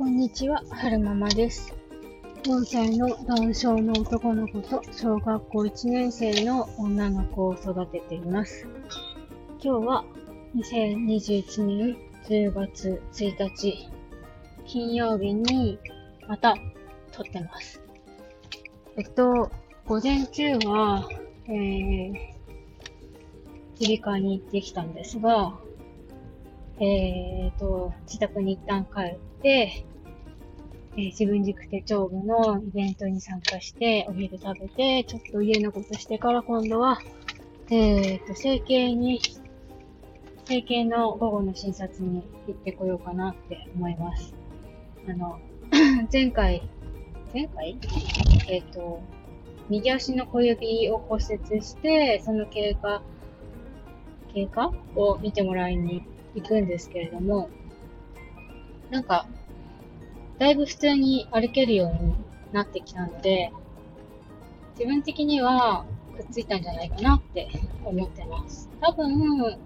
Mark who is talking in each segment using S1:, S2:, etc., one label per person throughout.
S1: こんにちは、はるままです。4歳の男性の男の子と小学校1年生の女の子を育てています。今日は2021年10月1日金曜日にまた撮ってます。えっと、午前中は、えー、耳鼻科に行ってきたんですが、えーと、自宅に一旦帰って、えー自分軸手帳部のイベントに参加して、お昼食べて、ちょっと家のことしてから今度は、えーと、整形に、整形の午後の診察に行ってこようかなって思います。あの、前回、前回？えっ、と、右足の小指を骨折して、その経過、経過を見てもらいに行くんですけれども、なんか、だいぶ普通に歩けるようになってきたので、自分的にはくっついたんじゃないかなって思ってます。多分、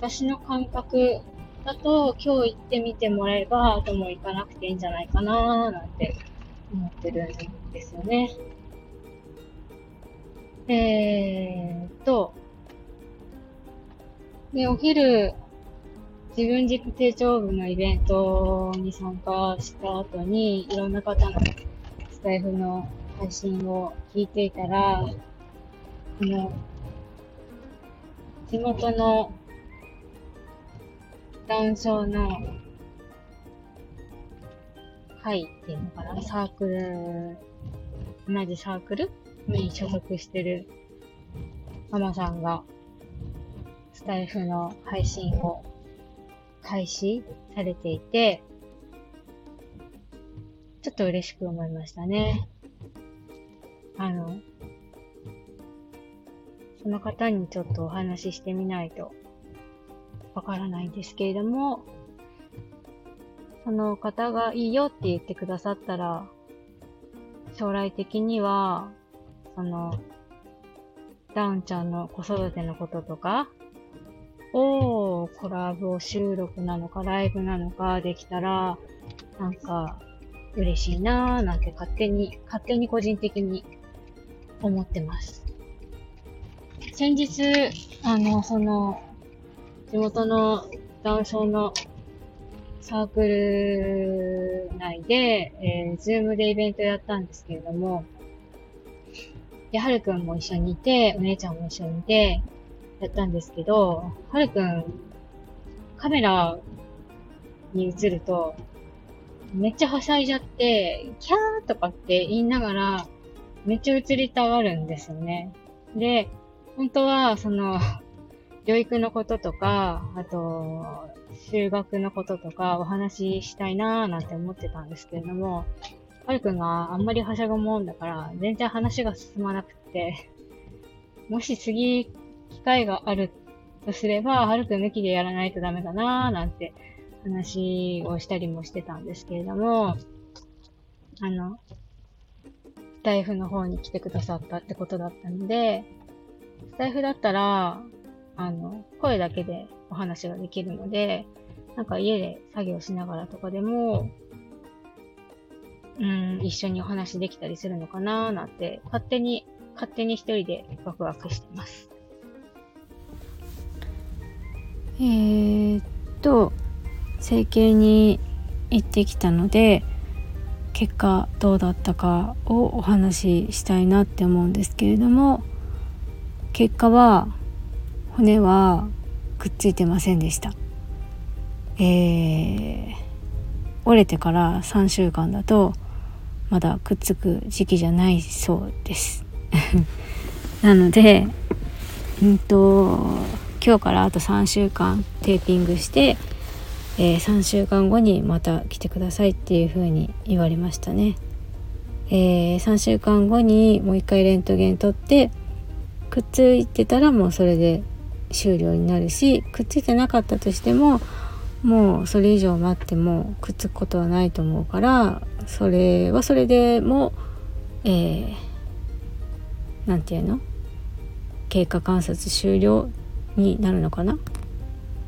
S1: 私の感覚だと今日行ってみてもらえば、あとも行かなくていいんじゃないかななんて思ってるんですよね。えーっと、で、お昼、自分軸手帳部のイベントに参加した後に、いろんな方のスタイフの配信を聞いていたら、あの、地元の男性の会っていうのかな、サークル、同じサークルに所属してるママさんが、スタイフの配信を開始されていて、ちょっと嬉しく思いましたね。あの、その方にちょっとお話ししてみないとわからないんですけれども、その方がいいよって言ってくださったら、将来的には、その、ダウンちゃんの子育てのこととか、をコラボ収録なのかライブなのかできたら、なんか嬉しいなーなんて勝手に、勝手に個人的に思ってます。先日、あの、その、地元の男性のサークル内で、えー、ズームでイベントやったんですけれども、で、はるくんも一緒にいて、お姉ちゃんも一緒にいて、やったんですけど、はるくん、カメラに映ると、めっちゃはしゃいじゃって、キャーとかって言いながら、めっちゃ映りたがるんですよね。で、本当は、その、療育のこととか、あと、修学のこととかお話ししたいなーなんて思ってたんですけれども、はるくんがあんまりはしゃぐもんだから、全然話が進まなくて、もし次、機会があるとすれば、はるくん抜きでやらないとダメだなーなんて話をしたりもしてたんですけれども、あの、スタイフの方に来てくださったってことだったので、スタイフだったら、あの、声だけでお話ができるので、なんか家で作業しながらとかでも、うん、一緒にお話できたりするのかなーなんて、勝手に、勝手に一人でワクワクしてます。
S2: えー、っと整形に行ってきたので結果どうだったかをお話ししたいなって思うんですけれども結果は骨はくっついてませんでした。えー、折れてから3週間だとまだくっつく時期じゃないそうです。なのでうんと今日からあと3週間テーピングして、えー3週間後にまた来てくださいっていう風に言われましたね。えー3週間後にもう一回レントゲン取ってくっついてたらもうそれで終了になるしくっついてなかったとしてももうそれ以上待ってもくっつくことはないと思うからそれはそれでもえー、ていうの？経過観察終了になるのかな？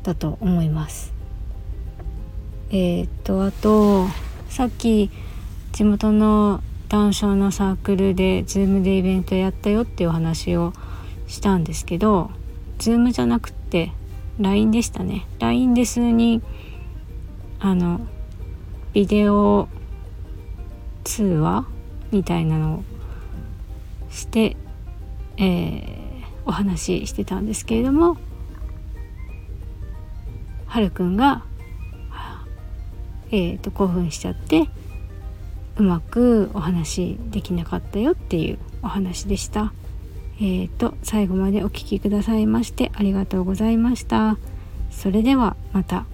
S2: だと思います。えーっとあとさっき地元の談笑のサークルで Zoom でイベントやったよっていうお話をしたんですけど Zoom じゃなくて LINE でしたね LINE で数人あのビデオ通話みたいなのをして、えー、お話ししてたんですけれどもはるくんが、えーと、興奮しちゃってうまくお話できなかったよっていうお話でした。えーと最後までお聴きくださいましてありがとうございました。それではまた。